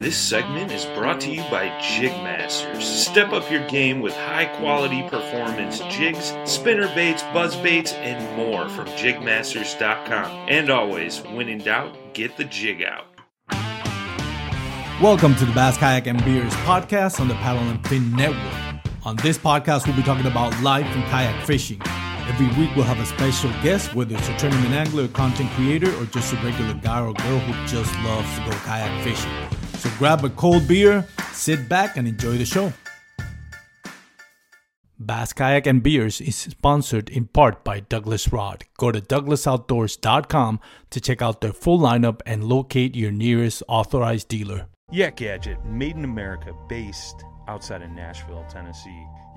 This segment is brought to you by Jigmasters. Step up your game with high quality performance jigs, spinner baits, buzz baits, and more from jigmasters.com. And always, when in doubt, get the jig out. Welcome to the Bass Kayak and Beers podcast on the Paddle and Fin Network. On this podcast, we'll be talking about life and kayak fishing. Every week, we'll have a special guest, whether it's a tournament angler, a content creator, or just a regular guy or girl who just loves to go kayak fishing. So grab a cold beer, sit back, and enjoy the show. Bass Kayak and Beers is sponsored in part by Douglas Rod. Go to douglasoutdoors.com to check out their full lineup and locate your nearest authorized dealer. Yak Gadget, made in America, based outside of Nashville, Tennessee.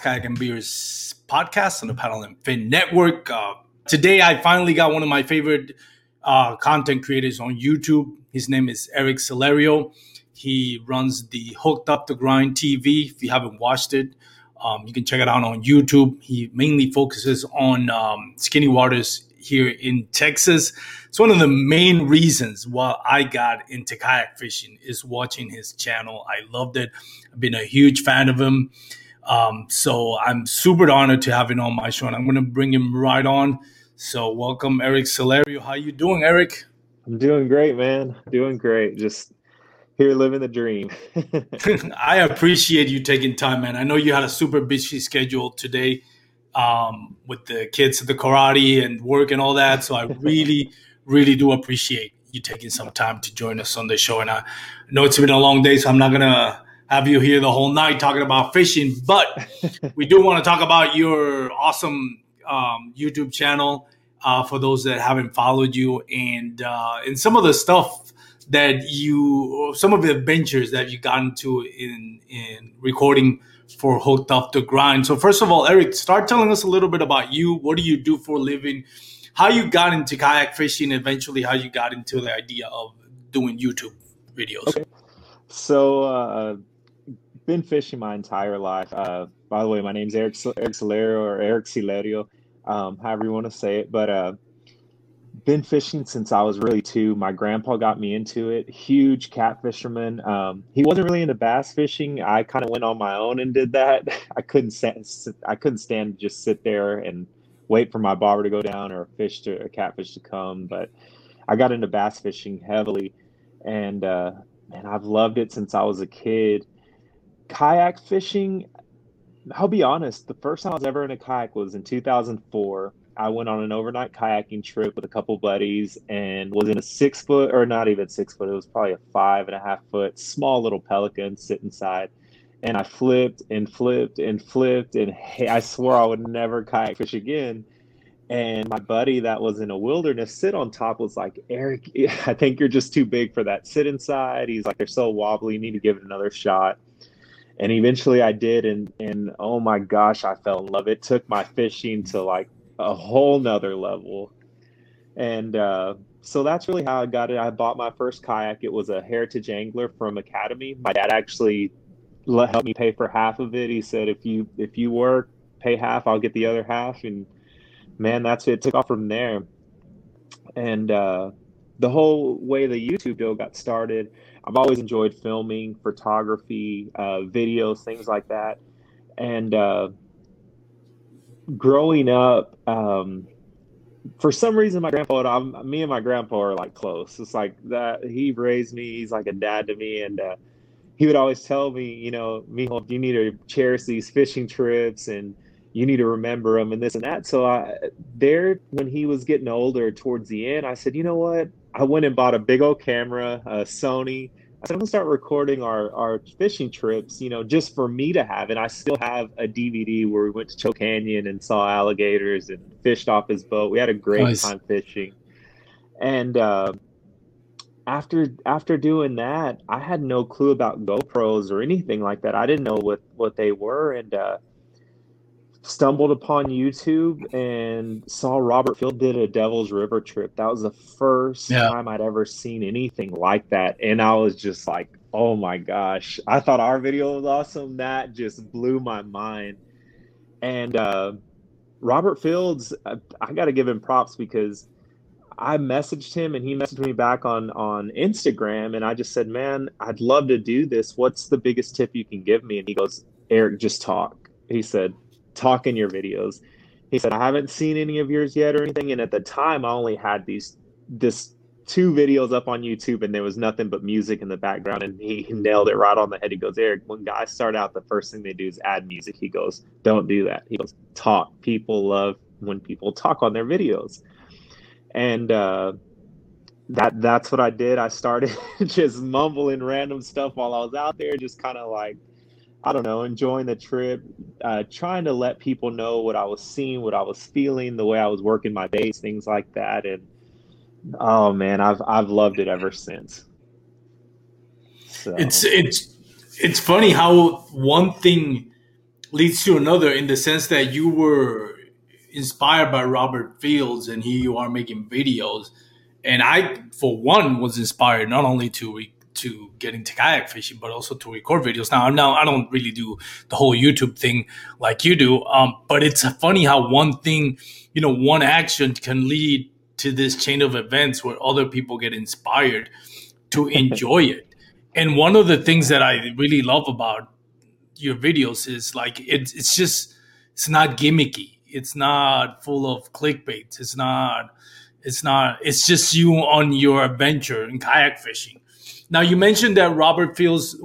Kayak and Beers podcast on the Paddle and Fin Network. Uh, today, I finally got one of my favorite uh, content creators on YouTube. His name is Eric Silerio. He runs the Hooked Off The Grid TV. If you haven't watched it, um, you can check it out on YouTube. He mainly focuses on um, skinny waters here in Texas. It's one of the main reasons why I got into kayak fishing is watching his channel. I loved it. I've been a huge fan of him. Um, so I'm super honored to have him on my show, and I'm going to bring him right on. So welcome, Eric Silerio. How you doing, Eric? I'm doing great, man. Doing great. Just here living the dream. I appreciate you taking time, man. I know you had a super busy schedule today um, with the kids at the karate and work and all that. So I really, really do appreciate you taking some time to join us on the show. And I know it's been a long day, so I'm not gonna have you here the whole night talking about fishing, but we do want to talk about your awesome um, YouTube channel uh, for those that haven't followed you and uh, and some of the stuff that you some of the adventures that you got into in in recording for Hooked Off The Grid. So first of all, Eric, start telling us a little bit about you. What do you do for a living? How you got into kayak fishing? Eventually, how you got into the idea of doing YouTube videos? Okay. So, uh, been fishing my entire life. Uh, by the way, my name's Eric Eric Silerio or Eric Silerio, um, however you want to say it. But uh, been fishing since I was really two. My grandpa got me into it. Huge cat fisherman. Um, he wasn't really into bass fishing. I kind of went on my own and did that. I couldn't stand. I couldn't stand just sit there and wait for my bobber to go down or a fish to a catfish to come. But I got into bass fishing heavily, and uh, I've loved it since I was a kid. Kayak fishing. I'll be honest. The first time I was ever in a kayak was in 2004 I went on an overnight kayaking trip with a couple buddies and was in a six foot, or not even six foot, it was probably a five and a half foot small little pelican sit inside. And I flipped and flipped and flipped, and hey, I swore I would never kayak fish again. And my buddy that was in a wilderness sit on top was like, Eric, I think you're just too big for that. Sit inside. He's like, they're so wobbly. You need to give it another shot and eventually I did, and and oh my gosh, I fell in love. It took my fishing to like a whole nother level. And uh, so that's really how I got it. I bought my first kayak. It was a Heritage Angler from Academy. My dad actually let help me pay for half of it. He said, if you if you work, pay half, I'll get the other half. And man, that's it. it took off from there. And uh, the whole way the YouTube deal got started, I've always enjoyed filming, photography, uh, videos, things like that. And uh, growing up, um, for some reason, my grandpa, I'm, me and my grandpa are like close. It's like that. He raised me. He's like a dad to me, and uh, he would always tell me, you know, Mijo, you need to cherish these fishing trips and you need to remember them and this and that. So I there when he was getting older towards the end, I said, you know what? I went and bought a big old camera, a Sony. I said, I'm gonna start recording our our fishing trips, you know, just for me to have. And I still have a DVD where we went to Choke Canyon and saw alligators and fished off his boat. We had a great nice. time fishing. And uh, after after doing that, I had no clue about GoPros or anything like that. I didn't know what what they were, and uh, stumbled upon YouTube and saw Robert Field did a Devil's River trip. That was the first yeah. time I'd ever seen anything like that. And I was just like, oh my gosh. I thought our video was awesome. That just blew my mind. And uh, Robert Fields, I, I got to give him props because I messaged him and he messaged me back on on Instagram and I just said, "Man, I'd love to do this. What's the biggest tip you can give me?" And he goes, "Eric, just talk." He said, talk in your videos. He said, I haven't seen any of yours yet or anything. And at the time, I only had these, this two videos up on YouTube and there was nothing but music in the background. And he nailed it right on the head. He goes, Eric, when guys start out, the first thing they do is add music. He goes, don't do that. He goes, talk. People love when people talk on their videos. And, uh, that that's what I did. I started just mumbling random stuff while I was out there, just kind of like I don't know, enjoying the trip, uh, trying to let people know what I was seeing, what I was feeling, the way I was working my days, things like that. And oh man, I've I've loved it ever since. So. It's it's it's funny how one thing leads to another in the sense that you were inspired by Robert Fields and here you are making videos. And I, for one, was inspired not only to re- to get into kayak fishing, but also to record videos. Now, now I don't really do the whole YouTube thing like you do, um, but it's funny how one thing, you know, one action can lead to this chain of events where other people get inspired to enjoy it. And one of the things that I really love about your videos is like it's it's just it's not gimmicky. It's not full of clickbait. It's not it's not it's just you on your adventure in kayak fishing now you mentioned that Robert Fields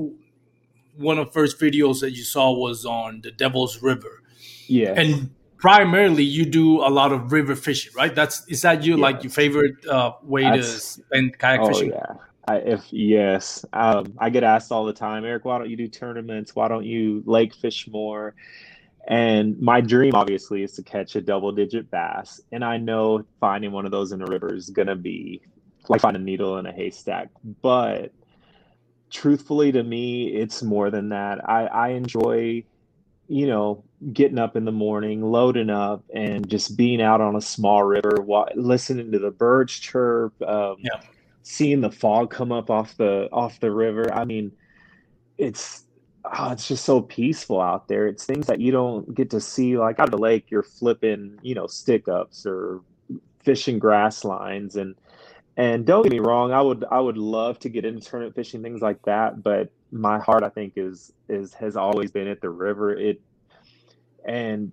one of the first videos that you saw was on the Devil's River. Yeah. And primarily you do a lot of river fishing, right? That's is that you yeah. like your favorite uh, way That's, to spend kayak oh, fishing? Yeah. I, if yes, um, I get asked all the time, Eric, why don't you do tournaments? Why don't you lake fish more? And my dream, obviously, is to catch a double digit bass. And I know finding one of those in a river is going to be like find a needle in a haystack. But truthfully, to me, it's more than that. I, I enjoy, you know, getting up in the morning, loading up, and just being out on a small river, listening to the birds chirp, um, yeah. seeing the fog come up off the off the river. I mean, it's oh, it's just so peaceful out there. It's things that you don't get to see. Like out of the lake, you're flipping, you know, stick ups or fishing grass lines and and don't get me wrong, I would I would love to get into tournament fishing, things like that. But my heart, I think, is is has always been at the river. It and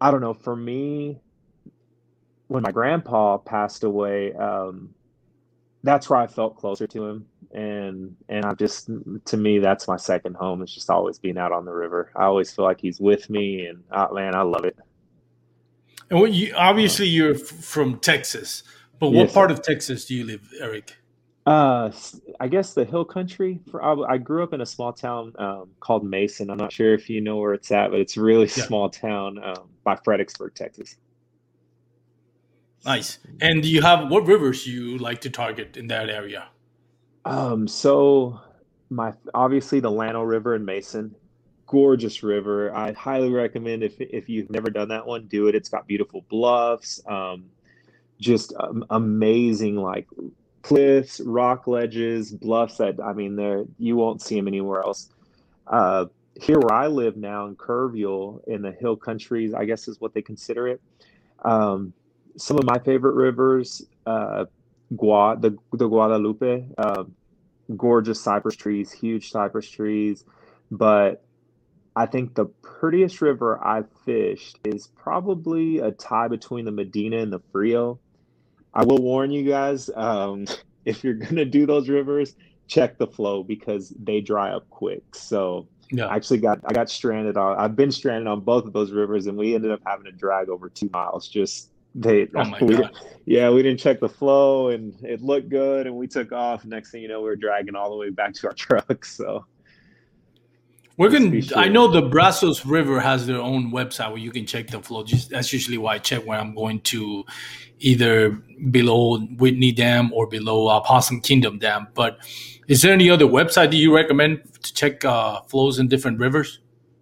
I don't know. For me, when my grandpa passed away, um, that's where I felt closer to him, and and I just to me that's my second home. It's just always being out on the river. I always feel like he's with me, and uh, man, I love it. And what you obviously you're from Texas. But what yes. part of Texas do you live, Eric? Uh, I guess the hill country. For I, I grew up in a small town um, called Mason. I'm not sure if you know where it's at, but it's a really yeah. small town um, by Fredericksburg, Texas. Nice. And do you have what rivers you like to target in that area? Um, so my obviously the Llano River in Mason, gorgeous river. I highly recommend if if you've never done that one, do it. It's got beautiful bluffs. Um, just um, amazing like cliffs, rock ledges, bluffs that I mean there you won't see them anywhere else. Uh, here where I live now in Kerrville in the hill countries, I guess is what they consider it. Um, some of my favorite rivers, uh, Gua, the, the Guadalupe, uh, gorgeous cypress trees, huge cypress trees. But I think the prettiest river I've fished is probably a tie between the Medina and the Frio. I will warn you guys, um, if you're going to do those rivers, check the flow because they dry up quick. So yeah. I actually got I got stranded on I've been stranded on both of those rivers and we ended up having to drag over two miles just they oh my we, God. yeah we didn't check the flow and it looked good and we took off next thing you know we were dragging all the way back to our truck so we're gonna. Sure. I know the Brazos River has their own website where you can check the flow. Just, that's usually why I check when I'm going to either below Whitney Dam or below uh, Possum Kingdom Dam. But is there any other website that you recommend to check uh, flows in different rivers?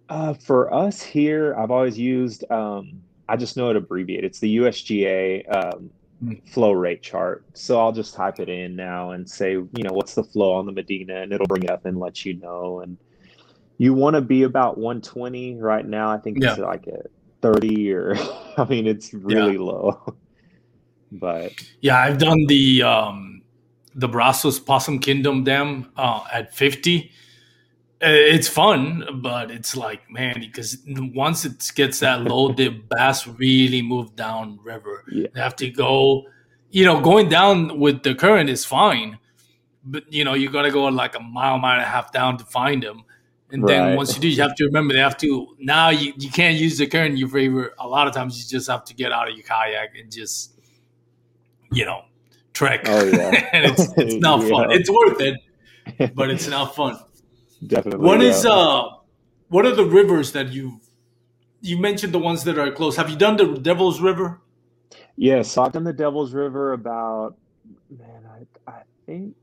Uh, for us here, I've always used. Um, I just know it abbreviated. It's the USGA um, mm. flow rate chart. So I'll just type it in now and say, you know, what's the flow on the Medina, and it'll bring it up and let you know. And you want to be about 120 right now. I think yeah. it's like a 30 or I mean it's really yeah. low. but yeah, I've done the um the Brazos Possum Kingdom Dam uh, at 50. It's fun, but it's like man, because once it gets that low, the bass really move down river. Yeah. They have to go, you know, going down with the current is fine, but you know you got to go like a mile, mile and a half down to find them and right. then once you do, you have to remember they have to now you, you can't use the current in your favor. A lot of times you just have to get out of your kayak and just you know trek. Oh yeah, and it's it's not yeah. fun. It's worth it, but it's not fun. Definitely. What yeah. is uh what are the rivers that you you mentioned the ones that are close? Have you done the Devil's River? Yes, I've done the Devil's River about man, I I think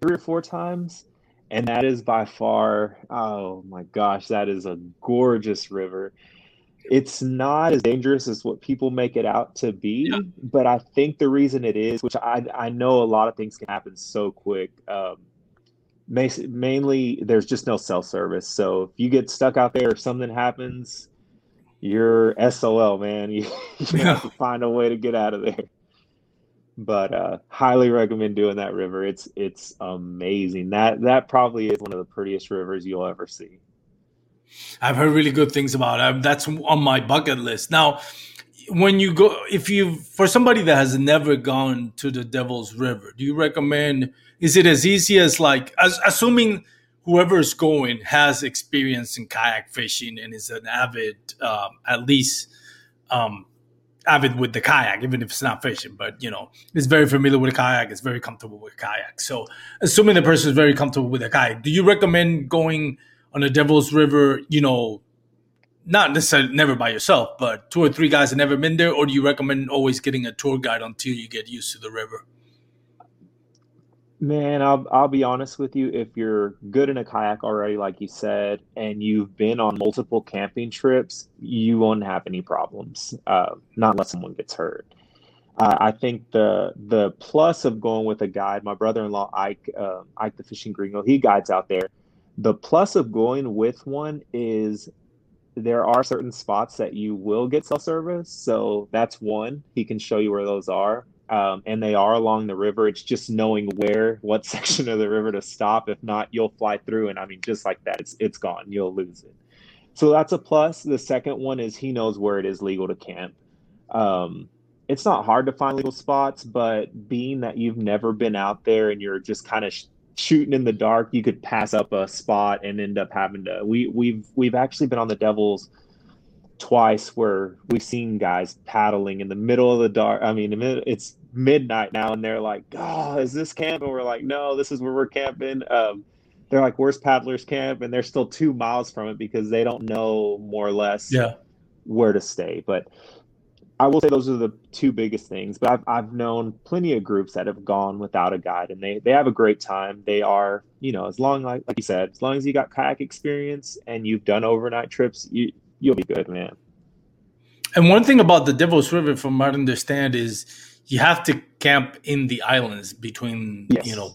three or four times and that is by far oh my gosh that is a gorgeous river it's not as dangerous as what people make it out to be yeah. but i think the reason it is which i i know a lot of things can happen so quick um, mainly there's just no cell service so if you get stuck out there or something happens you're sol man you, you yeah. have to find a way to get out of there but uh, highly recommend doing that river. It's it's amazing. That that probably is one of the prettiest rivers you'll ever see. I've heard really good things about it. That's on my bucket list. Now, when you go, if you for somebody that has never gone to the Devil's River, do you recommend? Is it as easy as like as, assuming whoever is going has experience in kayak fishing and is an avid, um, at least um, avid with the kayak, even if it's not fishing, but you know, is very familiar with a kayak, is very comfortable with a kayak. So, assuming the person is very comfortable with a kayak, do you recommend going on the Devil's River, you know, not necessarily never by yourself, but two or three guys have never been there, or do you recommend always getting a tour guide until you get used to the river? Man, I'll I'll be honest with you. If you're good in a kayak already, like you said, and you've been on multiple camping trips, you won't have any problems. Uh, not unless someone gets hurt. Uh, I think the the plus of going with a guide, my brother-in-law Ike, uh, Ike the fishing gringo, he guides out there. The plus of going with one is there are certain spots that you will get cell service, so that's one. He can show you where those are um, and they are along the river. It's just knowing where, what section of the river to stop. If not, you'll fly through, and I mean, just like that, it's it's gone. You'll lose it. So that's a plus. The second one is he knows where it is legal to camp. Um, it's not hard to find legal spots, but being that you've never been out there and you're just kind of sh- shooting in the dark, you could pass up a spot and end up having to. We we've we've actually been on the Devils twice where we've seen guys paddling in the middle of the dark. I mean, it's midnight now, and they're like, "Oh, is this camp?" And we're like, "No, this is where we're camping." Um, they're like, "Where's Paddlers Camp?" And they're still two miles from it because they don't know more or less yeah. where to stay. But I will say those are the two biggest things. But I've I've known plenty of groups that have gone without a guide, and they they have a great time. They are, you know, as long like like you said, as long as you got kayak experience and you've done overnight trips, you you'll be good, man. And one thing about the Devil's River, from what I understand, is you have to camp in the islands between yes. you know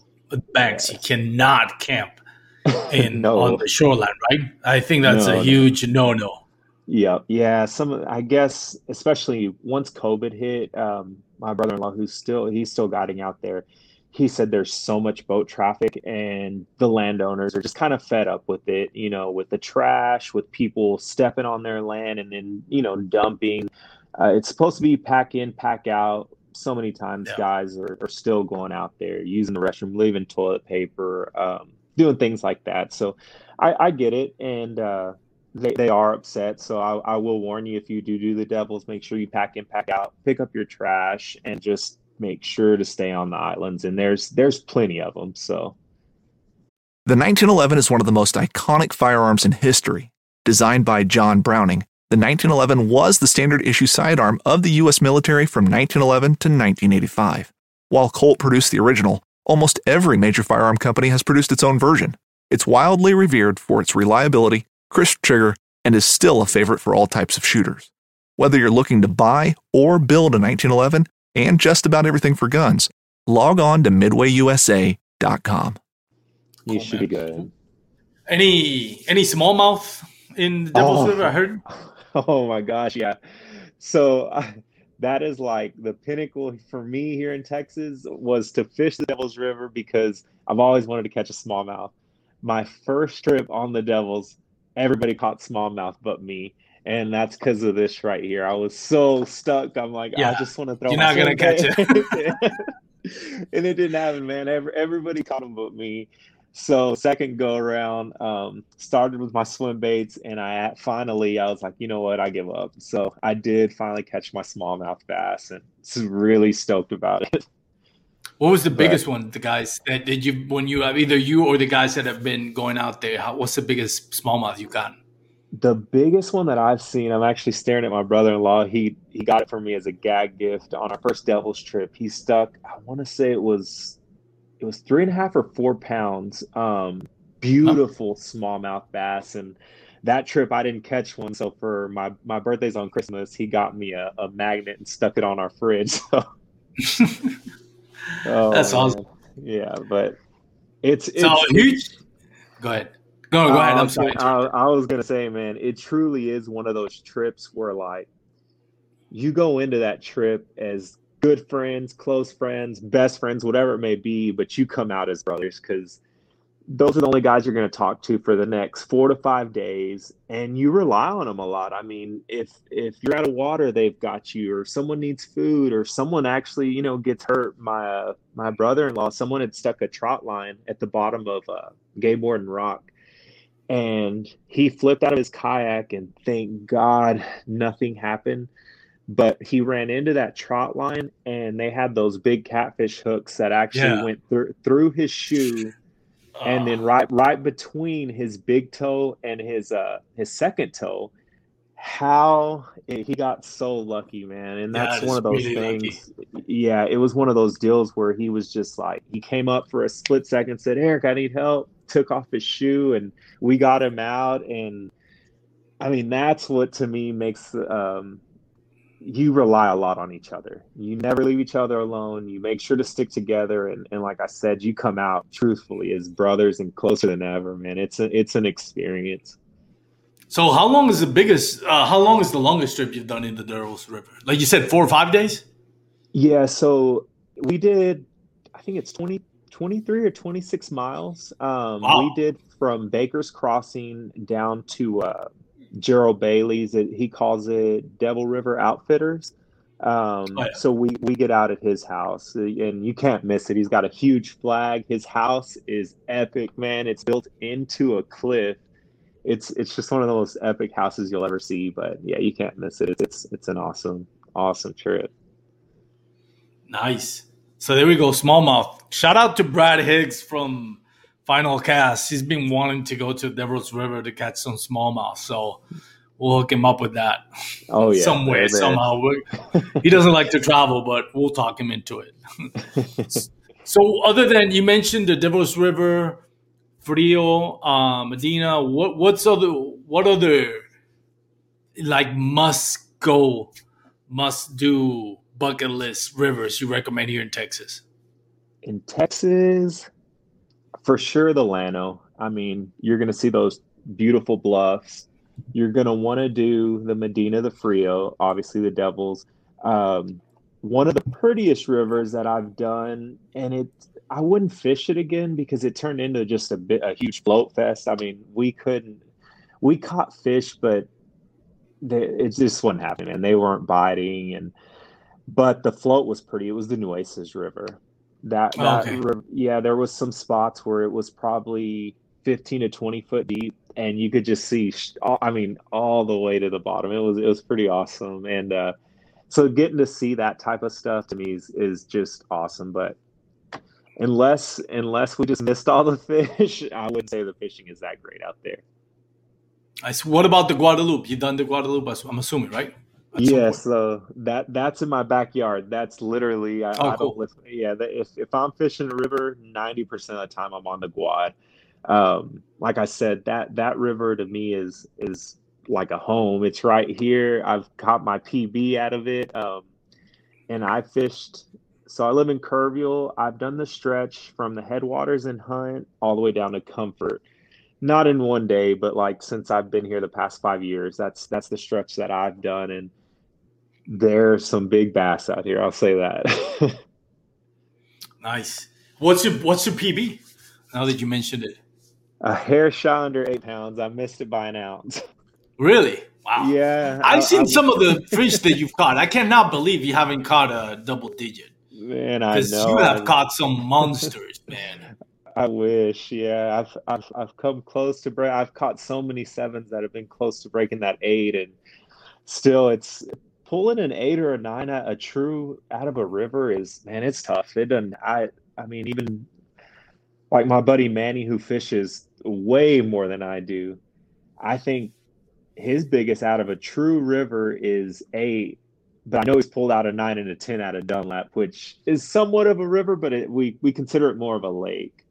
banks. Yes. You cannot camp in No. on the shoreline, right? I think that's No, a huge no-no. Yeah, yeah. Some, I guess, especially once COVID hit, um, my brother-in-law, who's still he's still guiding out there, he said there's so much boat traffic, and the landowners are just kind of fed up with it. You know, with the trash, with people stepping on their land and then you know dumping. Uh, it's supposed to be pack in, pack out. So many times, Yeah. guys are, are still going out there using the restroom, leaving toilet paper, um, doing things like that. So, I, I get it, and. Uh, they, they are upset. So I, I will warn you if you do do the Devils, make sure you pack in, pack out, pick up your trash, and just make sure to stay on the islands. And there's there's plenty of them. So The 1911 is one of the most iconic firearms in history. Designed by John Browning, the 1911 was the standard issue sidearm of the U.S. military from 1911 to 1985. While Colt produced the original, almost every major firearm company has produced its own version. It's wildly revered for its reliability, crisp trigger, and is still a favorite for all types of shooters. Whether you're looking to buy or build a 1911 and just about everything for guns, log on to midwayusa.com. you Cool, should man. be good. Any any smallmouth in the Devil's Oh. River? I heard. Oh my gosh, yeah. So uh, that is like the pinnacle for me here in Texas was to fish the Devil's River because I've always wanted to catch a smallmouth. My first trip on the Devils, everybody caught smallmouth but me. And that's because of this right here. I was so stuck. I'm like, I just want to throw it. You're not gonna catch it. and it didn't happen, man. Every, everybody caught them but me. So second go around, um, started with my swim baits, and I finally I was like, you know what, I give up. So I did finally catch my smallmouth bass, and really stoked about it. What was the But- biggest one? The guys that did you when you have either you or the guys that have been going out there? How, what's the biggest smallmouth you got? The biggest one that I've seen, I'm actually staring at my brother-in-law. He he got it for me as a gag gift on our first Devil's trip. He stuck, I want to say it was it was three and a half or four pounds. Um, beautiful smallmouth bass, and that trip I didn't catch one. So for my my birthday's on Christmas, he got me a, a magnet and stuck it on our fridge. So oh, That's awesome. man. Yeah, but it's it's So huge. Go ahead. Go, go ahead. Oh, I'm sorry. I, I was gonna say, man, it truly is one of those trips where like you go into that trip as good friends, close friends, best friends, whatever it may be, but you come out as brothers because those are the only guys you're going to talk to for the next four to five days, and you rely on them a lot. I mean, if if you're out of water, they've got you, or someone needs food, or someone actually, you know, gets hurt. My uh, my brother-in-law, someone had stuck a trot line at the bottom of uh, Gayborn Rock, and he flipped out of his kayak, and thank God nothing happened. But he ran into that trot line, and they had those big catfish hooks that actually Yeah. went through through his shoe and then Ah, right right between his big toe and his uh his second toe how he got so lucky man and that's that's one of those really lucky. things yeah it was one of those deals where he was just like he came up for a split second said eric i need help took off his shoe and we got him out and i mean that's what to me makes um you rely a lot on each other. You never leave each other alone. You make sure to stick together, and, and like I said, you come out truthfully as brothers and closer than ever, man. It's a, it's an experience. So how long is the biggest? Uh, how long is the longest trip you've done in the Devil's River? Like you said, four or five days. Yeah, so we did, I think it's 20, 23 or 26 miles. Um, Wow. We did from Baker's Crossing down to uh, Gerald Bailey's. It, he calls it Devil River Outfitters. Um, Oh, yeah. So we, we get out at his house, uh, and you can't miss it. He's got a huge flag. His house is epic, man. It's built into a cliff. It's it's just one of the most epic houses you'll ever see. But yeah, you can't miss it. It's it's, it's an awesome awesome trip. Nice. So there we go, smallmouth. Shout out to Brad Higgs from Final Cast. He's been wanting to go to Devil's River to catch some smallmouth. So we'll hook him up with that Oh yeah, some way, somehow. He doesn't like to travel, but we'll talk him into it. So, other than you mentioned the Devil's River, Frio, uh, Medina, what what's other what other like must go, must do bucket list rivers you recommend here in Texas? in Texas, for sure the Llano. I mean, you're going to see those beautiful bluffs. You're going to want to do the Medina the Frio, obviously the Devils. Um, one of the prettiest rivers that I've done, and it I wouldn't fish it again because it turned into just a bit a huge float fest. I mean, we couldn't we caught fish, but they, it just wasn't happening, and they weren't biting. And but the float was pretty. It was the Nueces River. That, Oh, that okay. yeah, there was some spots where it was probably 15 to 20 foot deep and you could just see all, I mean all the way to the bottom. It was it was pretty awesome and uh so getting to see that type of stuff to me is, is just awesome but unless unless we just missed all the fish, I wouldn't say the fishing is that great out there. I what about the Guadalupe? You done the Guadalupe? I'm assuming, right? Yeah, so that that's in my backyard. That's literally I, Oh, I cool. live. Yeah, if if I'm fishing a river, ninety percent of the time I'm on the Guad. Um, like I said, that that river to me is is like a home. It's right here. I've caught my PB out of it, um, and I fished. So I live in Kerrville. I've done the stretch from the headwaters in Hunt all the way down to Comfort. Not in one day, but like since I've been here the past five years, that's that's the stretch that I've done, and there's some big bass out here. I'll say that. Nice. What's your What's your PB? Now that you mentioned it, a hair shy under eight pounds. I missed it by an ounce. really? Wow. Yeah, I- I've seen I- some of the fish that you've caught. I cannot believe you haven't caught a double digit Man, I know. you have caught some monsters, man. I wish. Yeah, I've I've I've come close to break. I've caught so many sevens that have been close to breaking that eight, and still, it's pulling an eight or a nine at a true out of a river is man, it's tough. It doesn't. I I mean, even like my buddy Manny, who fishes way more than I do, I think his biggest out of a true river is eight. But I know he's pulled out a nine and a ten out of Dunlap, which is somewhat of a river, but it, we we consider it more of a lake.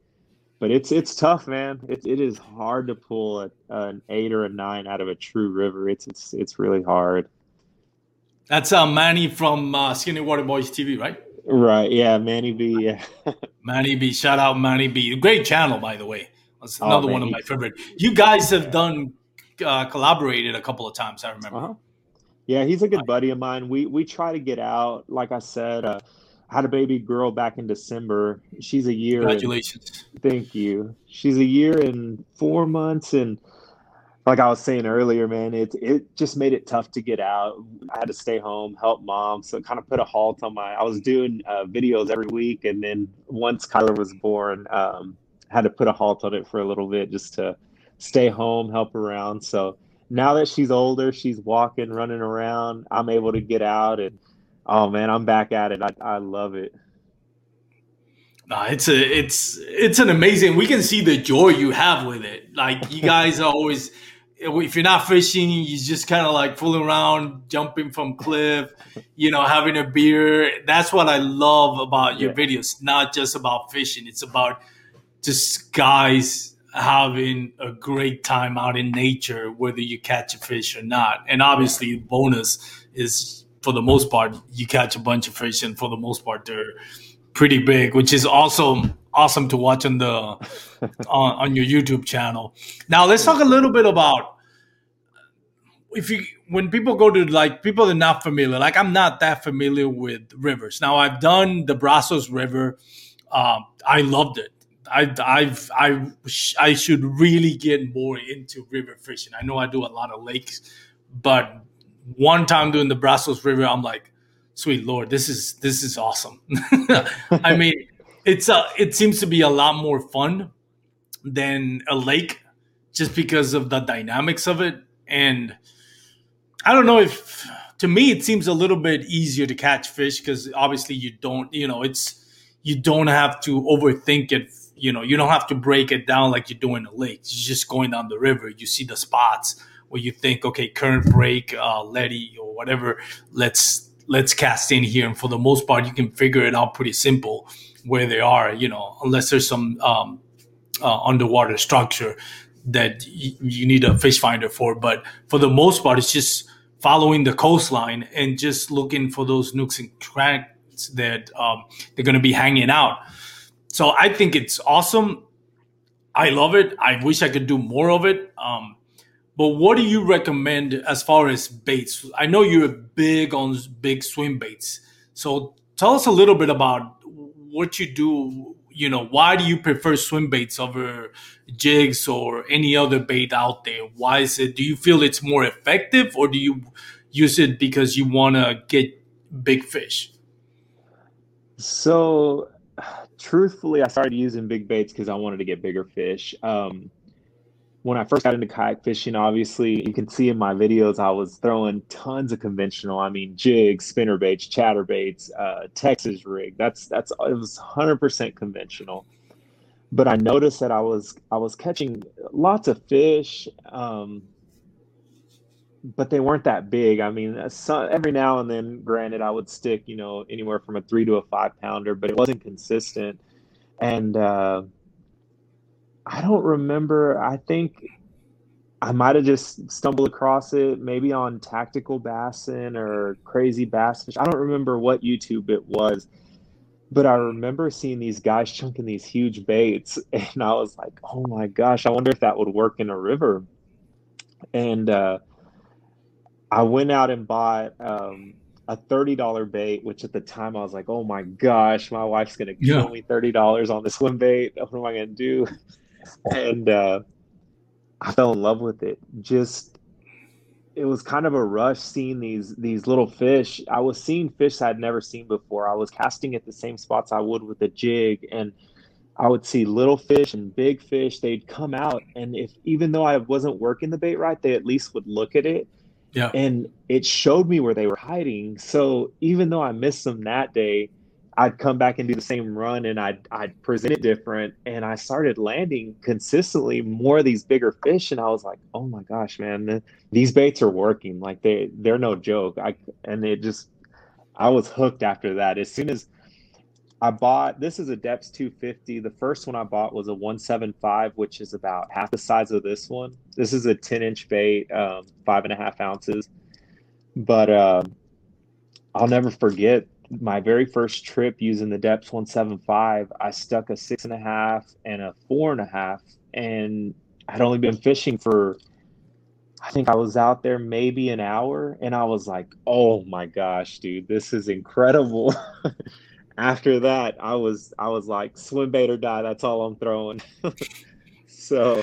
But it's it's tough, man. It it is hard to pull a, an eight or a nine out of a true river. It's it's it's really hard. That's uh, Manny from uh, Skinny Water Boys TV, right? Right? Yeah, Manny B. Yeah. Manny B. Shout out Manny B. Great channel, by the way. That's Oh, another man, one of my favorite. You guys have done uh, collaborated a couple of times. I remember. Uh-huh. Yeah, he's a good buddy of mine. We we try to get out. Like I said, uh, I had a baby girl back in December. She's a year. and- Congratulations. Thank you. She's a year and four months, and like I was saying earlier, man, it it just made it tough to get out. I had to stay home, help mom, so it kind of put a halt on my. I was doing uh, videos every week, and then once Kyler was born, um, had to put a halt on it for a little bit just to stay home, help around. So now that she's older, she's walking, running around. I'm able to get out, and oh man, I'm back at it. I I love it. Nah, it's a it's it's an amazing. We can see the joy you have with it. Like you guys are always, if you're not fishing, you're just kind of like fooling around, jumping from cliff, you know, having a beer. That's what I love about your Yeah. videos. Not just about fishing. It's about just guys having a great time out in nature, whether you catch a fish or not. And obviously, the bonus is for the most part you catch a bunch of fish, and for the most part they're pretty big, which is also awesome to watch on the on, on your YouTube channel. Now let's talk a little bit about if you when people go to like people are not familiar. Like I'm not that familiar with rivers. Now I've done the Brazos River. Um, I loved it. I I've I I should really get more into river fishing. I know I do a lot of lakes, but one time doing the Brazos River, I'm like, sweet lord, this is this is awesome. I mean, it's a it seems to be a lot more fun than a lake, just because of the dynamics of it. And I don't know if to me it seems a little bit easier to catch fish because obviously you don't, you know, it's you don't have to overthink it. You know, you don't have to break it down like you do in a lake. You're just going down the river. You see the spots where you think, okay, current break, uh, letty or whatever. Let's let's cast in here, and for the most part, you can figure it out pretty simple where they are. You know, unless there's some um, uh, underwater structure that y- you need a fish finder for. But for the most part, it's just following the coastline and just looking for those nooks and cracks that um, they're going to be hanging out. So I think it's awesome. I love it. I wish I could do more of it. Um, but what do you recommend as far as baits? I know you're big on big swim baits. So tell us a little bit about what you do. You know, why do you prefer swim baits over jigs or any other bait out there? Why is it? Do you feel it's more effective, or do you use it because you want to get big fish? So, truthfully, I started using big baits because I wanted to get bigger fish. Um, when I first got into kayak fishing, obviously, you can see in my videos, I was throwing tons of conventional. I mean, jigs, spinner baits, chatter baits, uh, Texas rig. That's that's it was 100% conventional. But I noticed that I was I was catching lots of fish. Um, but they weren't that big. I mean, every now and then, granted, I would stick, you know, anywhere from a three to a five pounder, but it wasn't consistent. And uh, I don't remember. I think I might have just stumbled across it, maybe on Tactical Bassin or Crazy Bass Fish. I don't remember what YouTube it was, but I remember seeing these guys chunking these huge baits, and I was like, "Oh my gosh! I wonder if that would work in a river." And uh, I went out and bought um, a thirty dollar bait, which at the time I was like, "Oh my gosh, my wife's gonna kill yeah. me thirty dollars on this swim bait. What am I gonna do?" And uh, I fell in love with it. Just it was kind of a rush seeing these these little fish. I was seeing fish I'd never seen before. I was casting at the same spots I would with a jig, and I would see little fish and big fish. They'd come out, and if even though I wasn't working the bait right, they at least would look at it yeah. And it showed me where they were hiding. So even though I missed them that day, I'd come back and do the same run and I'd I'd present it different and I started landing consistently more of these bigger fish and I was like, "Oh my gosh, man, these baits are working. Like they they're no joke." I and it just I was hooked after that. As soon as I bought this is a Deps 250. The first one I bought was a 175, which is about half the size of this one. This is a 10 inch bait, um, five and a half ounces. But uh, I'll never forget my very first trip using the Deps 175. I stuck a six and a half and a four and a half, and I'd only been fishing for I think I was out there maybe an hour and I was like, oh my gosh, dude, this is incredible. after that, I was I was like swim bait or die. That's all I'm throwing. so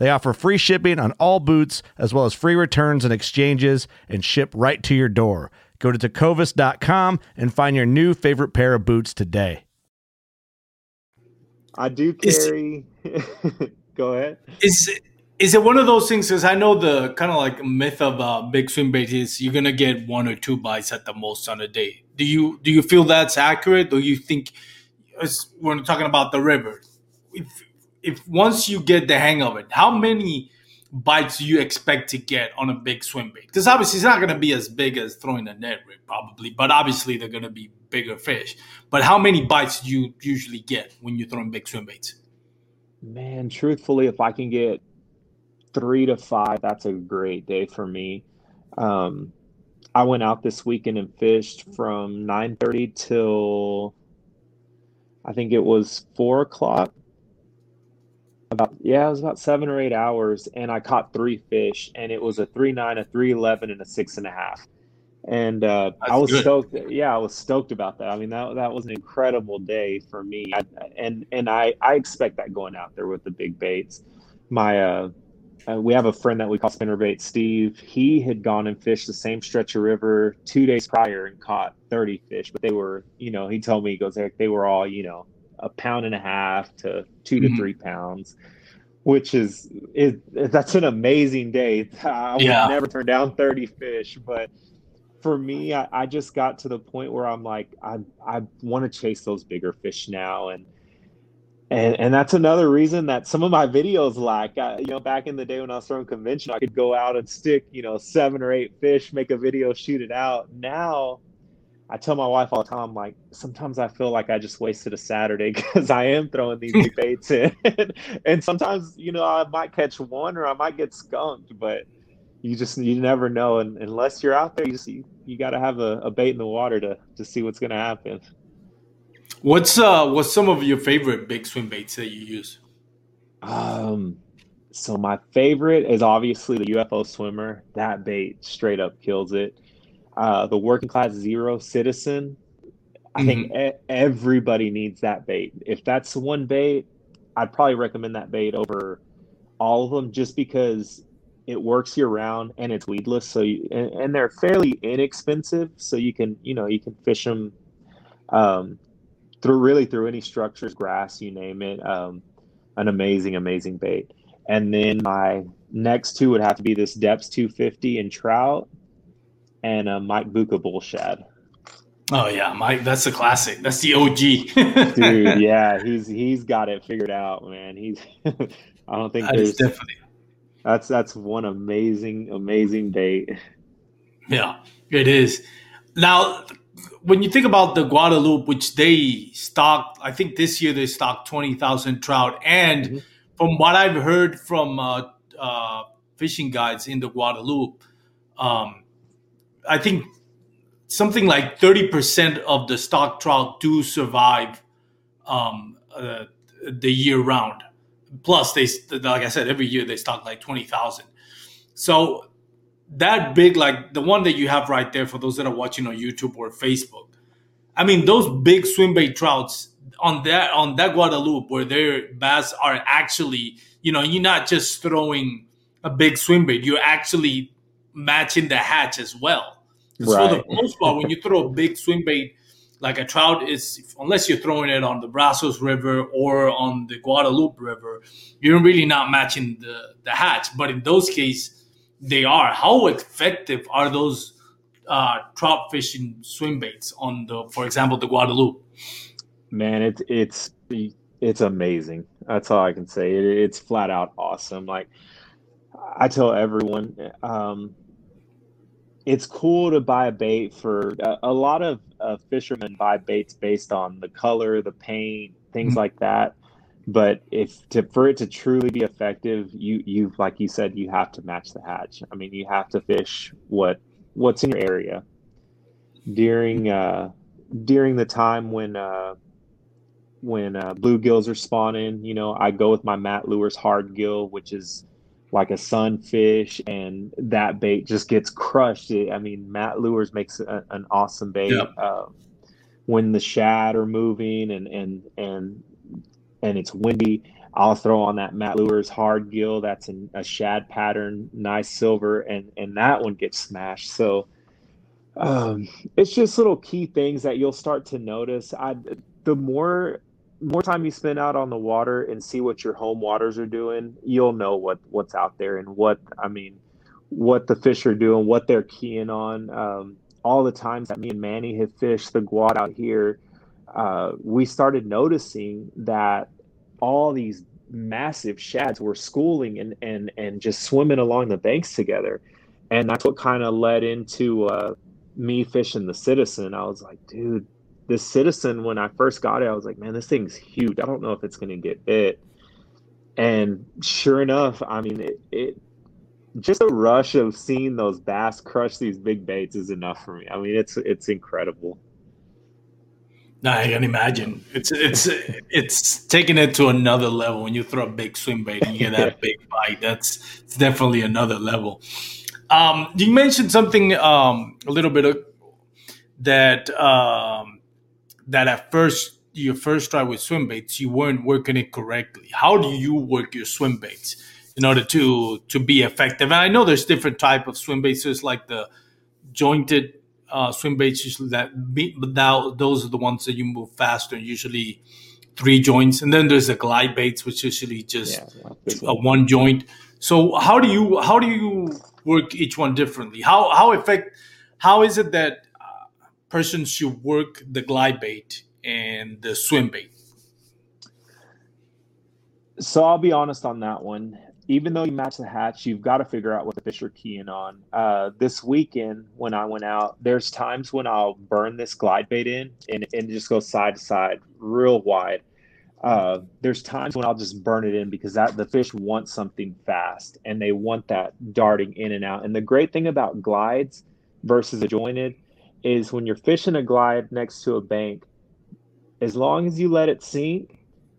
They offer free shipping on all boots, as well as free returns and exchanges, and ship right to your door. Go to tecovas.com and find your new favorite pair of boots today. I do carry. Go ahead. Is is it one of those things? Because I know the kind of like myth of uh, big swim bait is you're gonna get one or two bites at the most on a day. Do you do you feel that's accurate, or you think we're talking about the river? If if once you get the hang of it, how many bites do you expect to get on a big swim bait? Because obviously it's not going to be as big as throwing a Ned rig, probably, but obviously they're going to be bigger fish. But how many bites do you usually get when you're throwing big swim baits? Man, truthfully, if I can get three to five, that's a great day for me. Um, I went out this weekend and fished from 9:30 till I think it was four o'clock about yeah, it was about seven or eight hours, and I caught three fish, and it was a three nine, a three eleven, and a six and a half. And uh, I was good. stoked. Yeah, I was stoked about that. I mean, that that was an incredible day for me, I, and and I I expect that going out there with the big baits. My uh, uh, we have a friend that we call spinnerbait Steve. He had gone and fished the same stretch of river two days prior and caught 30 fish, but they were, you know, he told me, he goes, Eric, they were all, you know, a pound and a half to 2 mm-hmm. to three pounds, which is, is that's an amazing day. I would yeah. never turn down 30 fish, but for me, I, I just got to the point where I'm like, I, I want to chase those bigger fish now. And, and and that's another reason that some of my videos lack. I, you know, back in the day when I was throwing convention, I could go out and stick, you know, seven or eight fish, make a video, shoot it out. Now, I tell my wife all the time, like sometimes I feel like I just wasted a Saturday because I am throwing these baits in, and sometimes you know I might catch one or I might get skunked, but you just you never know, and unless you're out there, you you, you got to have a, a bait in the water to to see what's going to happen. What's uh what's some of your favorite big swim baits that you use? Um so my favorite is obviously the UFO swimmer. That bait straight up kills it. Uh the working class zero citizen. I mm-hmm. think e- everybody needs that bait. If that's one bait, I'd probably recommend that bait over all of them just because it works year round and it's weedless so you, and, and, they're fairly inexpensive so you can you know you can fish them um, through really through any structures, grass, you name it. Um, an amazing, amazing bait. And then my next two would have to be this Deps 250 and trout and a Mike Bucca bull shad. Oh yeah, Mike, that's a classic. That's the OG. Dude, yeah, he's he's got it figured out, man. He's I don't think that there's definitely that's that's one amazing, amazing bait. Yeah, it is. Now when you think about the Guadalupe, which they stocked, I think this year they stocked 20,000 trout. And mm-hmm. from what I've heard from uh, uh, fishing guides in the Guadalupe, um, I think something like 30% of the stock trout do survive um, uh, the year round. Plus, they, like I said, every year they stock like 20,000. So that big, like the one that you have right there for those that are watching on YouTube or Facebook. I mean, those big swim bait trouts on that on that Guadalupe where their bass are actually, you know, you're not just throwing a big swim bait, you're actually matching the hatch as well. Right. For the most part, when you throw a big swim bait like a trout is unless you're throwing it on the Brazos River or on the Guadalupe River, you're really not matching the the hatch. But in those cases they are. How effective are those uh, trout fishing swim baits on the, for example, the Guadalupe? Man, it's it's it's amazing. That's all I can say. It, it's flat out awesome. Like I tell everyone, um, it's cool to buy a bait for a, a lot of uh, fishermen buy baits based on the color, the paint, things mm-hmm. like that. But if to for it to truly be effective you you like you said you have to match the hatch. I mean you have to fish what what's in your area. During uh during the time when uh when uh, bluegills are spawning you know i go with my Mattlures hard gill which is like a sunfish and that bait just gets crushed i mean Mattlures makes a, an awesome bait uh, when the shad are moving and and and and it's windy, I'll throw on that Mattlures hard gill. That's in a shad pattern, nice silver, and and that one gets smashed. So um, it's just little key things that you'll start to notice. I the more more time you spend out on the water and see what your home waters are doing, you'll know what what's out there and what I mean, what the fish are doing, what they're keying on. Um, all the times that me and Manny have fished the guad out here uh, we started noticing that all these massive shads were schooling and and and just swimming along the banks together, and that's what kind of led into uh, me fishing the citizen. I was like, dude, this citizen when I first got it, I was like, man, this thing's huge. I don't know if it's gonna get bit. And sure enough, I mean, it, it just a rush of seeing those bass crush these big baits is enough for me. I mean, it's it's incredible. No, I can imagine. It's it's it's taking it to another level when you throw a big swim bait and you get that big bite. That's it's definitely another level. Um, you mentioned something um, a little bit of, that um, that at first your first try with swim baits you weren't working it correctly. How do you work your swim baits? in order to to be effective. And I know there's different type of swim baits. There's like the jointed uh, swim baits usually that be, but now those are the ones that you move faster. Usually three joints, and then there's the glide baits, which usually just yeah, a one joint. So how do you how do you work each one differently? How how effect how is it that persons should work the glide bait and the swim bait? So I'll be honest on that one. Even though you match the hatch, you've got to figure out what the fish are keying on. Uh, this weekend, when I went out, there's times when I'll burn this glide bait in and, and just go side to side, real wide. Uh, there's times when I'll just burn it in because that the fish want something fast and they want that darting in and out. And the great thing about glides versus a jointed is when you're fishing a glide next to a bank, as long as you let it sink,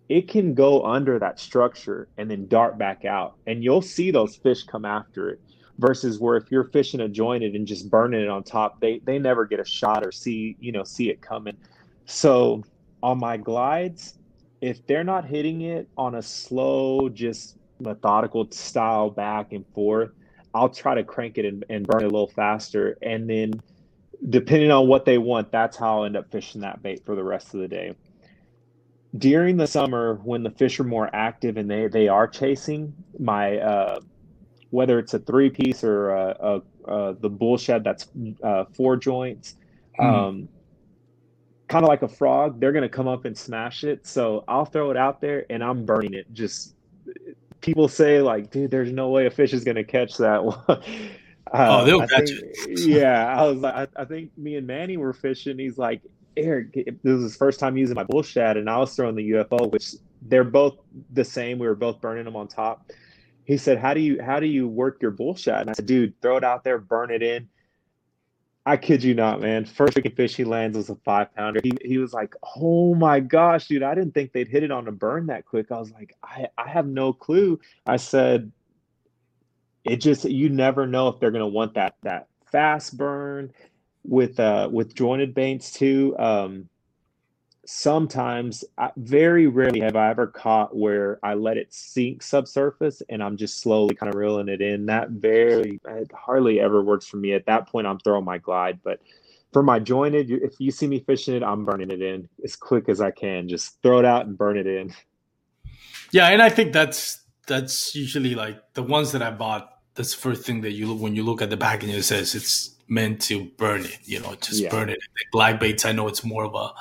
it can go under that structure and then dart back out. And you'll see those fish come after it. Versus where if you're fishing a jointed and just burning it on top, they they never get a shot or see, you know, see it coming. So on my glides, if they're not hitting it on a slow, just methodical style back and forth, I'll try to crank it and, and burn it a little faster. And then depending on what they want, that's how I'll end up fishing that bait for the rest of the day. During the summer, when the fish are more active and they, they are chasing, my uh, whether it's a three piece or a, a, a, the bull shad that's uh, four joints, mm. um, kind of like a frog, they're going to come up and smash it. So I'll throw it out there and I'm burning it. Just people say, like, dude, there's no way a fish is going to catch that one. Oh, um, they'll catch think, it. yeah, I was like, I, I, think me and Manny were fishing. He's like, Eric, this is his first time using my bull shad, and I was throwing the UFO, which they're both the same. We were both burning them on top. He said, "How do you how do you work your bull shad?" And I said, "Dude, throw it out there, burn it in." I kid you not, man. First freaking fish he lands was a five pounder. He, he was like, Oh my gosh, dude, I didn't think they'd hit it on a burn that quick. I was like, I, I have no clue. I said, it just you never know if they're gonna want that that fast burn with uh with jointed baits too. Um sometimes I, very rarely have I ever caught where I let it sink subsurface and I'm just slowly kind of reeling it in. That very it hardly ever works for me. At that point, I'm throwing my glide. But for my jointed, if you see me fishing it, I'm burning it in as quick as I can. Just throw it out and burn it in. Yeah, and I think that's that's usually like the ones that I bought. That's the first thing that you look when you look at the package. It says it's meant to burn it. You know, just yeah. burn it. Glide baits, I know it's more of a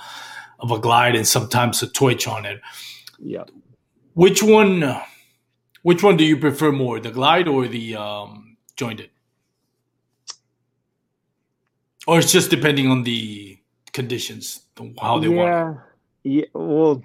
of a glide and sometimes a twitch on it. Yeah. Which one? Which one do you prefer more, the glide or the um, jointed? Or it's just depending on the conditions, how they yeah. want. Yeah. Well,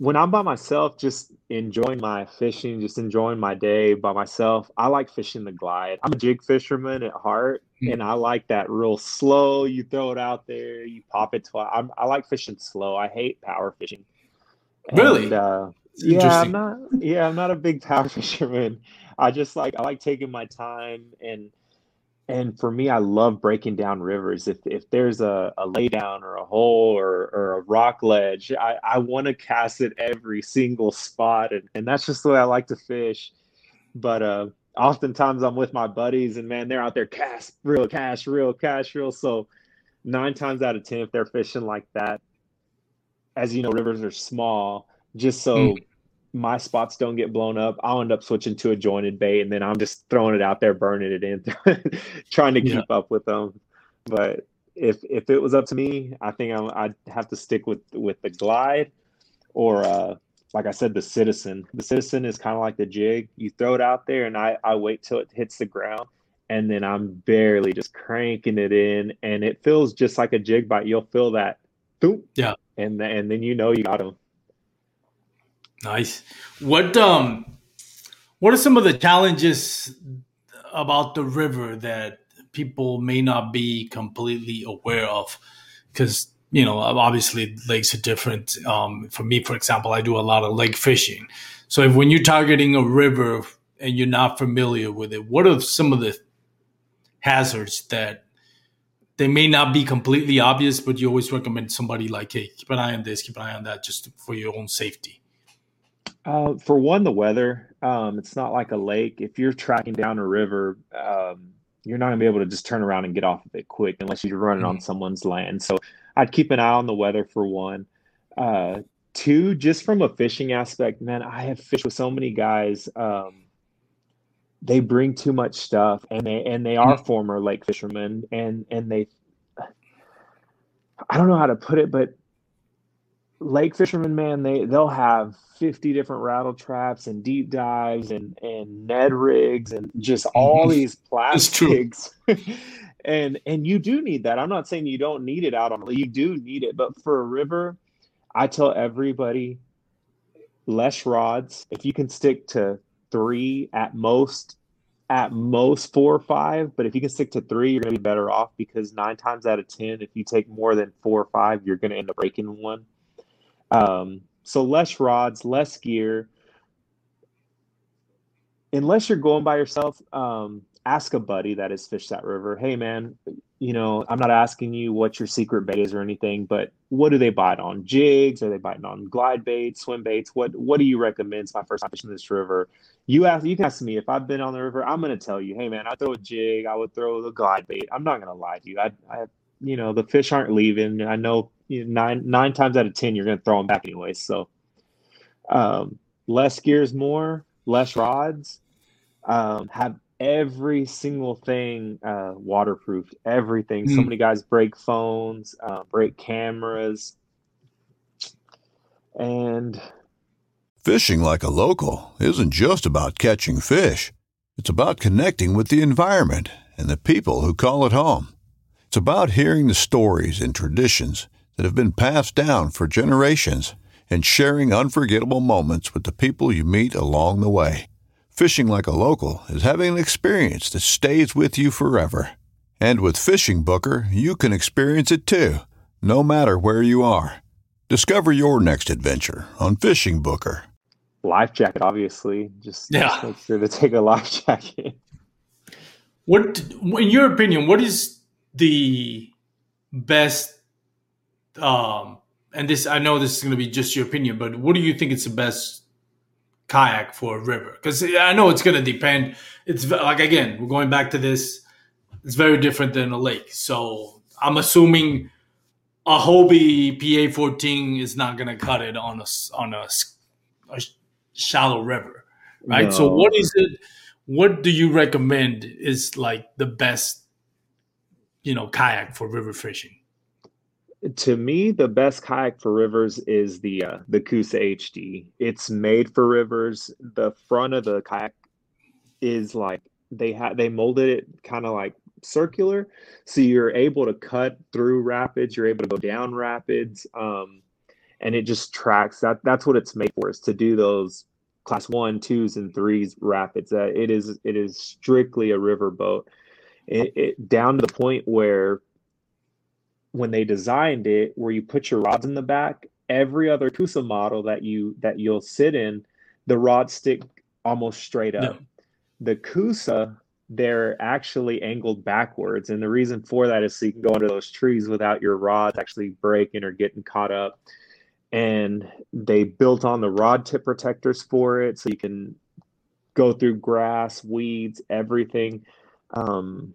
when I'm by myself, just enjoying my fishing, just enjoying my day by myself, I like fishing the glide. I'm a jig fisherman at heart, mm-hmm. and I like that real slow. You throw it out there, you pop it. Twice. I'm, I like fishing slow. I hate power fishing. Really? And, uh, yeah, I'm not. Yeah, I'm not a big power fisherman. I just like I like taking my time and and for me, I love breaking down rivers. If if there's a, a laydown or a hole or, or a rock ledge, I, I want to cast it every single spot, and, and that's just the way I like to fish. But uh, oftentimes I'm with my buddies, and man, they're out there cast real, cash real, cash real. So nine times out of ten, if they're fishing like that, as you know, rivers are small. Just so mm my spots don't get blown up, I'll end up switching to a jointed bait, and then I'm just throwing it out there, burning it in, trying to keep yeah. up with them. But if if it was up to me, I think i would have to stick with with the glide, or uh, like I said, the citizen. The citizen is kind of like the jig. You throw it out there, and I I wait till it hits the ground, and then I'm barely just cranking it in, and it feels just like a jig bite. You'll feel that, yeah, and and then you know you got them. Nice. What um what are some of the challenges about the river that people may not be completely aware of? Because you know, obviously lakes are different. Um, for me, for example, I do a lot of lake fishing. So if when you're targeting a river and you're not familiar with it, what are some of the hazards that they may not be completely obvious, but you always recommend somebody like, hey, keep an eye on this, keep an eye on that, just for your own safety? Uh, for one, the weather. Um, it's not like a lake. If you're tracking down a river, um, you're not gonna be able to just turn around and get off of it quick unless you're running on Mhm. someone's land. So I'd keep an eye on the weather for one. Uh, two, just from a fishing aspect, man, I have fished with so many guys. Um, they bring too much stuff, and they and they are former lake fishermen, and and they, I don't know how to put it, but lake fishermen, man, they they'll have 50 different rattle traps and deep dives and and Ned rigs and just all Mhm. these plastics. and and you do need that. I'm not saying you don't need it out on you do need it, but for a river, I tell everybody less rods. If you can stick to three at most, at most four or five, but if you can stick to three, you're gonna be better off because nine times out of ten, if you take more than four or five, you're gonna end up breaking one. Um, so less rods, less gear. Unless you're going by yourself, um, ask a buddy that has fished that river. Hey man, you know, I'm not asking you what your secret bait is or anything, but what do they bite on? Jigs? Are they biting on glide baits, swim baits? What what do you recommend? It's my first time fishing this river. You ask you can ask me if I've been on the river, I'm gonna tell you, hey man, I throw a jig, I would throw the glide bait. I'm not gonna lie to you. I I you know, the fish aren't leaving. I know you know, nine nine times out of ten you're gonna throw them back anyway. So um less gears more, less rods. Um have every single thing uh, waterproof. Everything. So Mm. many guys break phones, uh, break cameras, and Fishing like a local isn't just about catching fish. It's about connecting with the environment and the people who call it home. It's about hearing the stories and traditions that have been passed down for generations and sharing unforgettable moments with the people you meet along the way. Fishing like a local is having an experience that stays with you forever. And with FishingBooker, you can experience it too, no matter where you are. Discover your next adventure on FishingBooker. life jacket. Obviously, just, Yeah. just make sure to take a life jacket. What, in your opinion, what is the best? Um, and this, I know this is going to be just your opinion, but what do you think is the best kayak for a river? Because I know it's going to depend. It's like again, we're going back to this. It's very different than a lake, so I'm assuming a Hobie PA14 is not going to cut it on a on a, a sh- shallow river, right? So what is it? What do you recommend is like the best, you know, kayak for river fishing? To me, the best kayak for rivers is the uh, the Coosa HD. It's made for rivers. The front of the kayak is like they had they molded it kind of like circular, so you're able to cut through rapids. You're able to go down rapids, um, and it just tracks. That that's what it's made for. Is to do those class one, twos, and threes rapids. Uh, it is it is strictly a river boat. It, it down to the point where when they designed it, where you put your rods in the back, every other Coosa model that you that you'll sit in, the rods stick almost straight up. Yeah. The Coosa, they're actually angled backwards, and the reason for that is so you can go under those trees without your rods actually breaking or getting caught up. And they built on the rod tip protectors for it, so you can go through grass, weeds, everything. Um,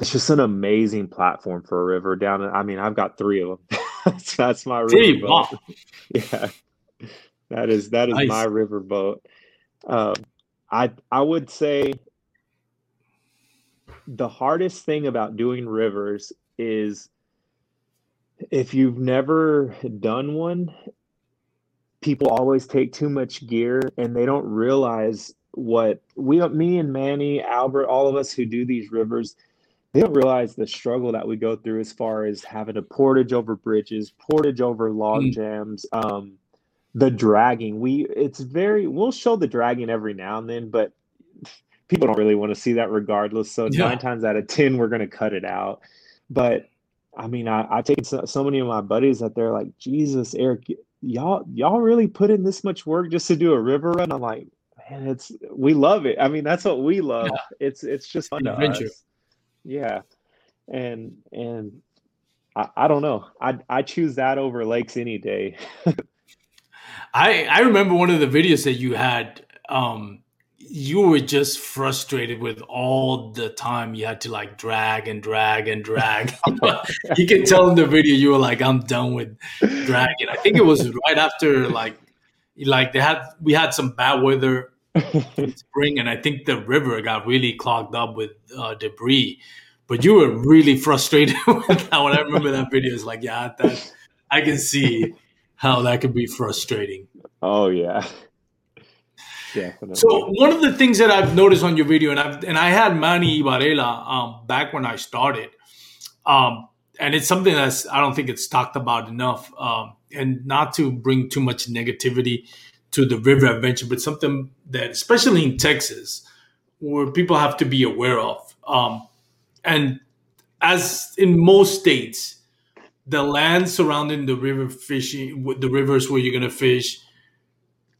it's just an amazing platform for a river down. I mean, I've got three of them. that's, that's my river boat. Yeah, that is that is Nice. my river boat. Um, I I would say the hardest thing about doing rivers is if you've never done one, people always take too much gear and they don't realize what we me and Manny, Albert, all of us who do these rivers, they don't realize the struggle that we go through as far as having to portage over bridges, portage over log Mm. jams, um, the dragging. We it's very we'll show the dragging every now and then, but people don't really want to see that regardless. So Yeah. nine times out of ten, we're gonna cut it out. But I mean, I, I've taken so, so many of my buddies that they're like, Jesus, Eric, y'all y'all really put in this much work just to do a river run? I'm like, man, it's we love it. I mean, that's what we love. It's it's just fun to Adventure. us. Yeah. And and I, I don't know. I I choose that over lakes any day. I I remember one of the videos that you had. Um, you were just frustrated with all the time you had to like drag and drag and drag. you can tell in the video you were like, "I'm done with dragging." I think it was right after like like they had we had some bad weather spring, and I think the river got really clogged up with uh, debris. But you were really frustrated with that. When I remember that video, it's like, yeah, that I can see how that could be frustrating. Oh yeah. Definitely. So one of the things that I've noticed on your video, and I've and I had Manny Varela um, back when I started, um, and it's something that's I don't think it's talked about enough, um, and not to bring too much negativity to the river adventure, but something that, especially in Texas, where people have to be aware of, um, and as in most states, the land surrounding the river fishing, the rivers where you're gonna fish,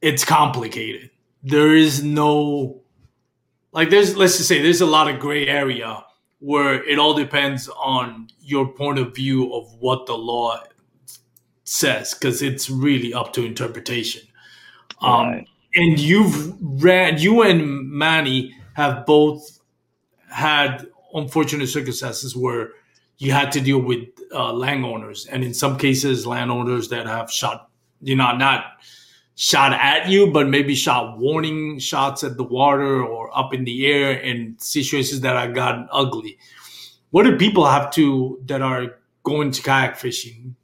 it's complicated. There is no like there's let's just say there's a lot of gray area where it all depends on your point of view of what the law says because it's really up to interpretation um, right. and you've read, you and manny have both had unfortunate circumstances where you had to deal with uh, landowners and in some cases landowners that have shot you know not shot at you, but maybe shot warning shots at the water or up in the air in situations that have gotten ugly. What do people have to that are going to kayak fishing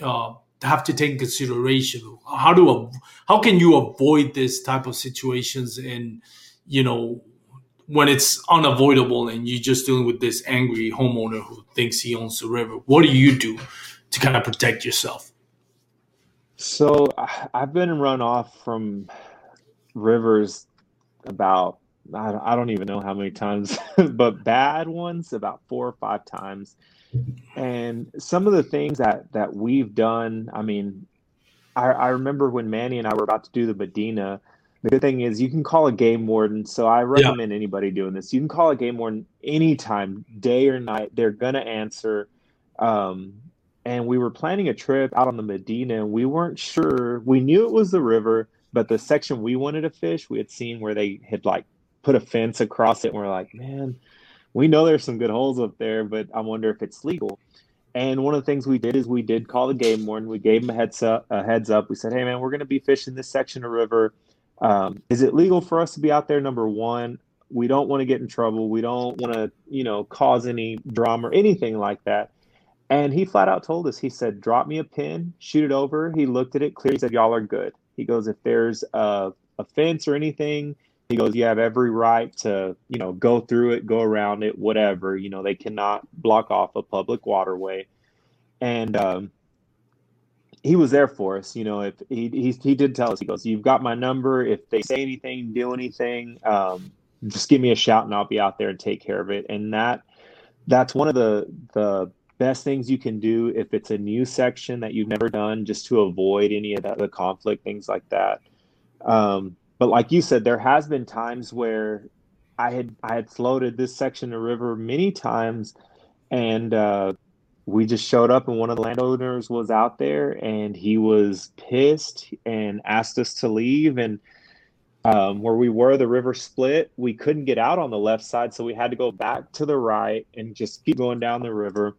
uh, have to take consideration? How do how can you avoid this type of situations and you know when it's unavoidable and you're just dealing with this angry homeowner who thinks he owns the river? What do you do to kind of protect yourself? So I've been run off from rivers about I don't even know how many times, but bad ones about four or five times. And some of the things that that we've done, I mean, I, I remember when Manny and I were about to do the Medina. The good thing is you can call a game warden. So I recommend yeah. anybody doing this. You can call a game warden anytime, day or night. They're gonna answer. Um, and we were planning a trip out on the Medina, and we weren't sure. We knew it was the river, but the section we wanted to fish, we had seen where they had like put a fence across it, and we're like, man, we know there's some good holes up there, but I wonder if it's legal. And one of the things we did is we did call the game warden. We gave him a heads up. A heads up. We said, "Hey, man, we're going to be fishing this section of river. Um, is it legal for us to be out there?" Number one, we don't want to get in trouble. We don't want to, you know, cause any drama or anything like that. And he flat out told us, he said, drop me a pin, shoot it over. He looked at it clearly, said, y'all are good. He goes, if there's a, a fence or anything, he goes, you have every right to, you know, go through it, go around it, whatever. You know, they cannot block off a public waterway. And um, he was there for us. You know, if he, he, he did tell us, he goes, you've got my number. If they say anything, do anything, um, just give me a shout and I'll be out there and take care of it. And that, that's one of the, the, best things you can do if it's a new section that you've never done just to avoid any of that, the conflict things like that um, but like you said there has been times where i had i had floated this section of river many times and uh, we just showed up and one of the landowners was out there and he was pissed and asked us to leave. And um, where we were the river split. We couldn't get out on the left side so we had to go back to the right and just keep going down the river.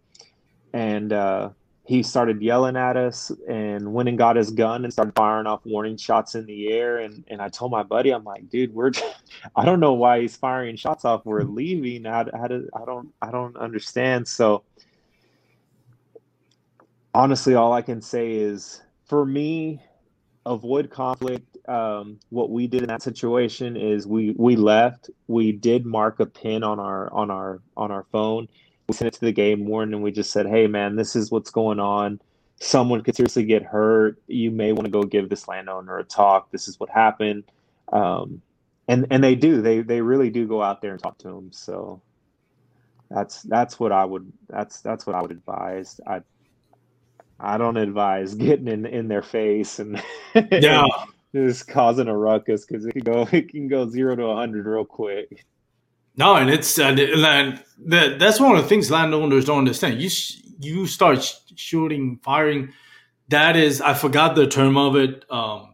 And uh, he started yelling at us and went and got his gun and started firing off warning shots in the air. And and I told my buddy I'm like dude we're I don't know why he's firing shots off. We're leaving. How, how do, I don't I don't understand. So honestly all I can say is for me avoid conflict. Um, what we did in that situation is we we left. We did mark a pin on our on our on our phone we sent it to the game warden and we just said, hey, man, this is what's going on. Someone could seriously get hurt. You may want to go give this landowner a talk. This is what happened. Um, and and they do. They they really do go out there and talk to them. So that's that's what I would that's that's what I would advise. I I don't advise getting in in their face and yeah. just causing a ruckus because it can go it can go zero to a hundred real quick. No, and it's uh, land. That, that's one of the things landowners don't understand. You you start shooting, firing. That is, I forgot the term of it. Um,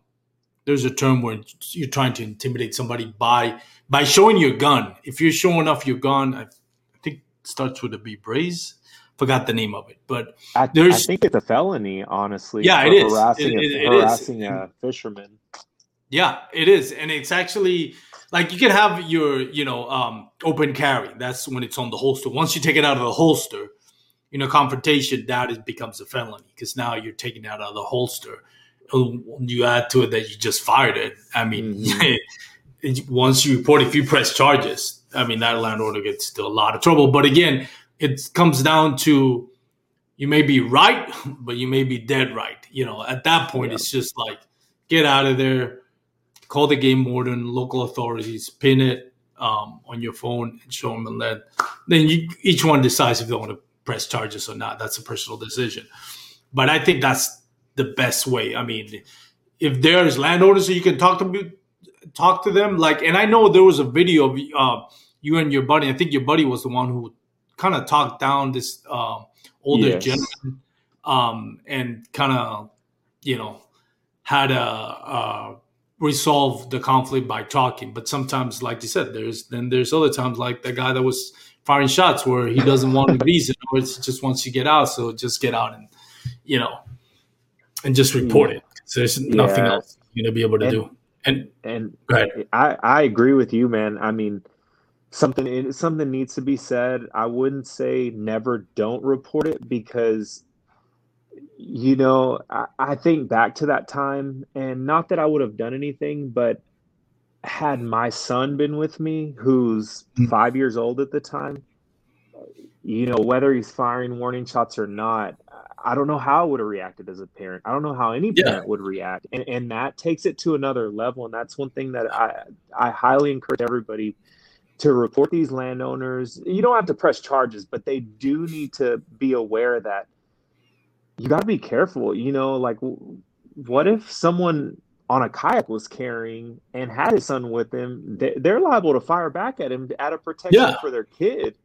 there's a term where you're trying to intimidate somebody by by showing your gun. If you're showing off your gun, I, I think starts with a B braze. Forgot the name of it, but I, there's I think it's a felony, honestly. Yeah, it is. Harassing, It- a, it- it is. harassing a fisherman. Yeah, it is, and it's actually like you can have your you know um, open carry. That's when it's on the holster. Once you take it out of the holster, in a confrontation, that is becomes a felony because now you're taking it out of the holster. You add to it that you just fired it. I mean, it- once you report, if you press charges, I mean that landowner gets into a lot of trouble. But again, it comes down to you may be right, but you may be dead right. You know, at that point, it's just like get out of there, call the game warden, local authorities, pin it um, on your phone, and show them, and then then you, each one decides if they want to press charges or not. That's a personal decision. But I think that's the best way. I mean, if there's landowners that you can talk to, talk to them. Like, and I know there was a video of uh, you and your buddy. I think your buddy was the one who kind of talked down this uh, older Yes. gentleman um, and kind of, you know, had a, uh resolve the conflict by talking. But sometimes, like you said, there's then there's other times like the guy that was firing shots where he doesn't want a reason or it's just wants you to get out. So just get out and you know and just report it. So there's nothing else you're gonna be able to And- do. And And go ahead. I, I agree with you, man. I mean, something something needs to be said. I wouldn't say never don't report it because you know, I, I think back to that time and not that I would have done anything, but had my son been with me, who's Mm. five years old at the time, you know, whether he's firing warning shots or not, I don't know how I would have reacted as a parent. I don't know how any Yeah. parent would react. And, and that takes it to another level. And that's one thing that I, I highly encourage everybody to report these landowners. You don't have to press charges, but they do need to be aware that you got to be careful. You know, like what if someone on a kayak was carrying and had his son with him? They, they're liable to fire back at him out of protection Yeah. for their kid.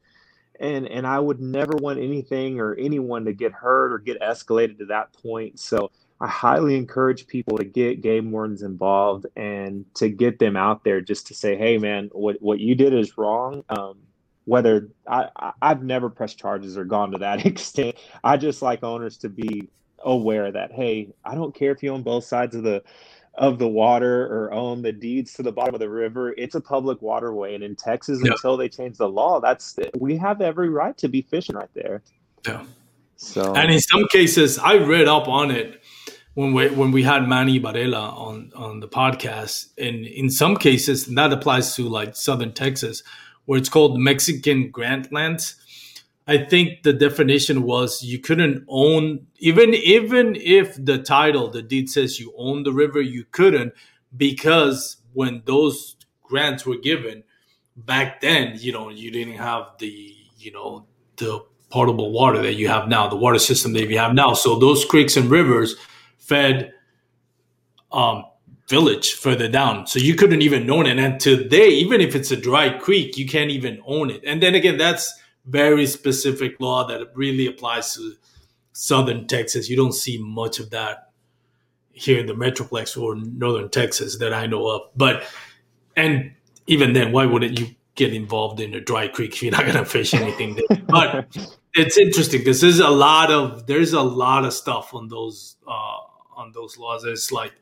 And and I would never want anything or anyone to get hurt or get escalated to that point. So I highly encourage people to get game wardens involved and to get them out there just to say, hey man, what what you did is wrong. Um, whether I, I've never pressed charges or gone to that extent. I just like owners to be aware that hey, I don't care if you own both sides of the of the water or own the deeds to the bottom of the river. It's a public waterway, and in Texas, Yeah. until they change the law, that's we have every right to be fishing right there. Yeah. So And in some cases, I read up on it when we when we had Manny Varela on on the podcast, and in some cases, that applies to like Southern Texas, where it's called Mexican grant lands. I think the definition was you couldn't own even even if the title the deed says you own the river, you couldn't because when those grants were given back then, you know, you didn't have the you know the potable water that you have now, the water system that you have now. So those creeks and rivers fed um, village further down. So you couldn't even own it. And today, even if it's a dry creek, you can't even own it. And then again, that's very specific law that really applies to southern Texas. You don't see much of that here in the Metroplex or northern Texas that I know of. But and even then, why wouldn't you get involved in a dry creek if you're not going to fish anything there? But it's interesting. This is a lot of there's a lot of stuff on those uh, on those laws. It's like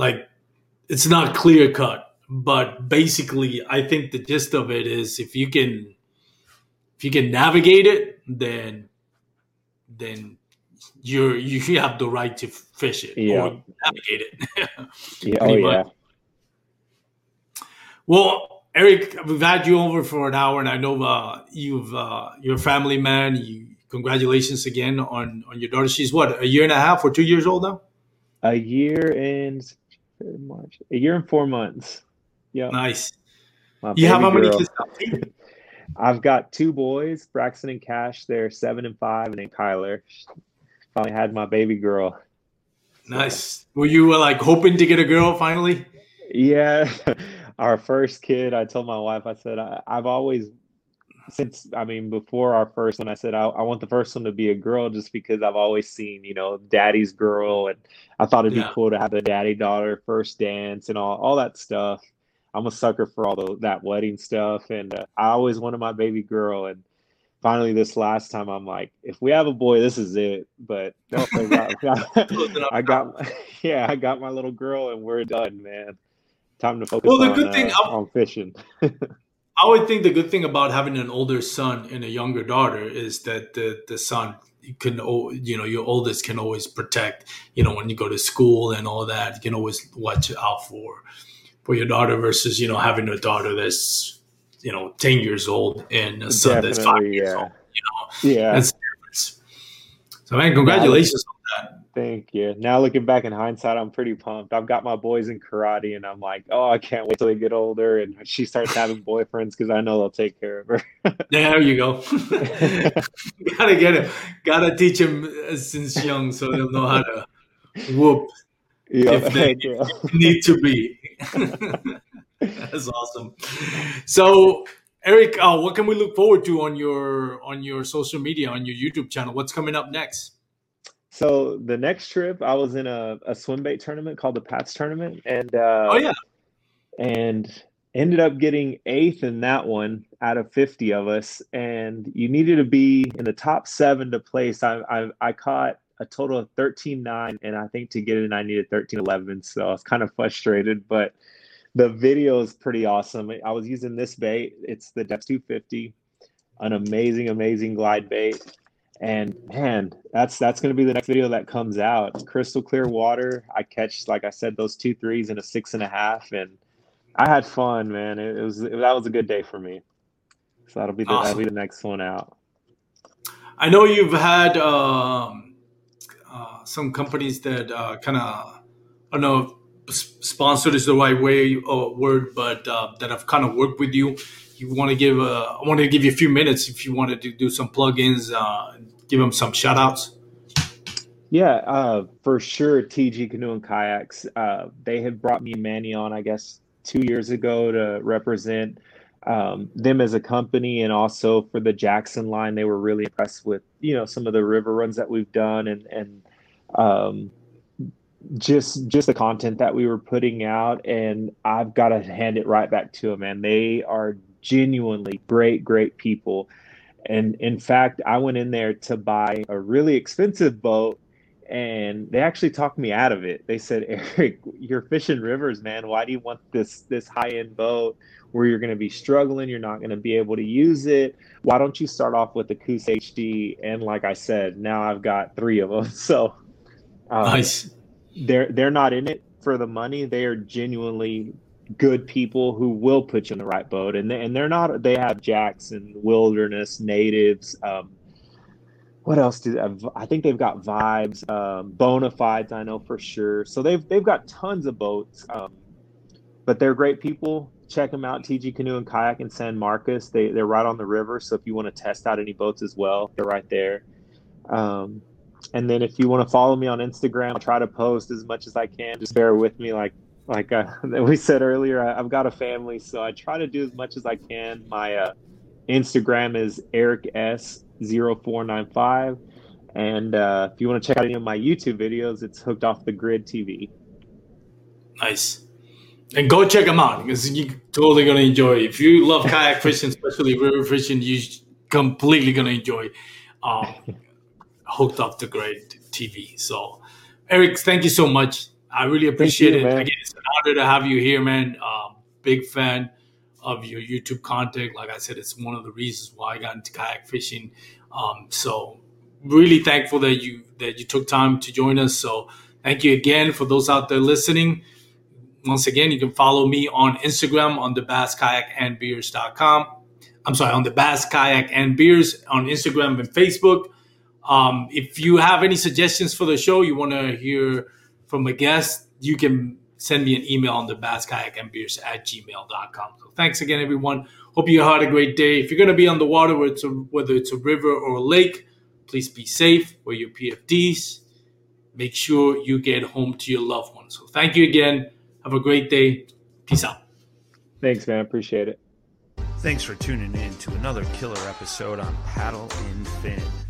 like it's not clear cut, but basically, I think the gist of it is if you can if you can navigate it, then then you're you have the right to fish it Yeah. or navigate it. yeah, oh yeah. Well, Eric, we've had you over for an hour, and I know uh, you've uh, you're a family man. You congratulations again on on your daughter. She's what a year and a half or two years old now. A year and March, a year and four months. Yeah, Nice. my You have how many kids? I've got two boys, Braxton and Cash. They're seven and five, and then Kyler. Finally had my baby girl. Nice. Were you uh, like hoping to get a girl finally? Yeah, our first kid. I told my wife. I said I, I've always since I mean before our first one, I said I, I, want the first one to be a girl just because I've always seen you know daddy's girl, and I thought it'd be cool to have a daddy daughter first dance and all all that stuff. I'm a sucker for all the, that wedding stuff, and uh, I always wanted my baby girl. And finally, this last time, I'm like, if we have a boy, this is it. But no, I got, I got yeah, I got my little girl, and we're done, man. Time to focus well, the on, good thing, uh, on fishing. I would think the good thing about having an older son and a younger daughter is that the the son can you know your oldest can always protect you know when you go to school and all that you can always watch out for for your daughter versus you know having a daughter that's you know 10 years old and a son Definitely, that's five years old you know? Yeah. So man congratulations Thank you. Now looking back in hindsight, I'm pretty pumped. I've got my boys in karate, and I'm like, oh, I can't wait till they get older and she starts having boyfriends because I know they'll take care of her. there you go. gotta get it. Gotta teach him since young so they'll know how to whoop yeah, if they need to be. That's awesome. So Eric, uh, what can we look forward to on your on your social media on your YouTube channel? What's coming up next? So the next trip, I was in a, a swim bait tournament called the Pats tournament, and uh, oh yeah, and ended up getting eighth in that one out of fifty of us. And you needed to be in the top seven to place. I I, I caught a total of 13-9 and i think to get in i needed 13-11 so i was kind of frustrated but the video is pretty awesome i was using this bait it's the Deps 250 an amazing amazing glide bait and man, that's that's going to be the next video that comes out. Crystal clear water. I catch, like I said, those two threes and a six and a half, and I had fun, man. It, it was it, that was a good day for me. So that'll be the, awesome. that'll be the next one out. I know you've had um, uh, some companies that uh, kind of I don't know sponsored is the right way or uh, word, but uh, that have kind of worked with you you want to give a, I want to give you a few minutes if you wanted to do some plugins, uh, give them some shout outs. Yeah, uh, for sure. TG Canoe and Kayaks. Uh, they had brought me Manny on, I guess, two years ago to represent um, them as a company, and also for the Jackson line. They were really impressed with you know some of the river runs that we've done, and and um, just just the content that we were putting out. And I've got to hand it right back to them, man. They are genuinely great, great people. And in fact, I went in there to buy a really expensive boat and they actually talked me out of it. They said, "Eric, you're fishing rivers, man. Why do you want this this high end boat where you're going to be struggling? You're not going to be able to use it. Why don't you start off with the Coosa HD?" And like I said, now I've got three of them. So um, nice. They're they're not in it for the money. They are genuinely good people who will put you in the right boat. And they, and they're not they have jackson wilderness natives um, what else do they have? I think they've got vibes um, Bonafides I know for sure. So they've they've got tons of boats um, but they're great people. Check them out TG Canoe and Kayak in San Marcos. They they're right on the river. So if you want to test out any boats as well they're right there. Um, and then if you want to follow me on Instagram I'll try to post as much as I can just bear with me like like uh, we said earlier, I, have got a family, so I try to do as much as I can. My uh, Instagram is Eric S 0495 and uh, if you want to check out any of my YouTube videos, it's hooked off the grid TV. Nice. And go check them out because you're totally gonna enjoy. It. If you love kayak fishing, especially river fishing, you're completely gonna enjoy um, Hooked Off The Grid TV. So, Eric, thank you so much. I really appreciate you, it. Man. Again, it's an honor to have you here, man. Um, big fan of your YouTube content. Like I said, it's one of the reasons why I got into kayak fishing. Um, so really thankful that you that you took time to join us. So thank you again for those out there listening. Once again, you can follow me on Instagram on the bass kayak and beers.com. I'm sorry, on the bass kayak and beers on Instagram and Facebook. Um, if you have any suggestions for the show, you want to hear from a guest, you can send me an email on the bass kayak and beers at gmail.com. So thanks again, everyone. Hope you had a great day. If you're going to be on the water, whether it's a, whether it's a river or a lake, please be safe. Wear your PFDs. Make sure you get home to your loved ones. So thank you again. Have a great day. Peace out. Thanks, man. Appreciate it. Thanks for tuning in to another killer episode on Paddle and Fin.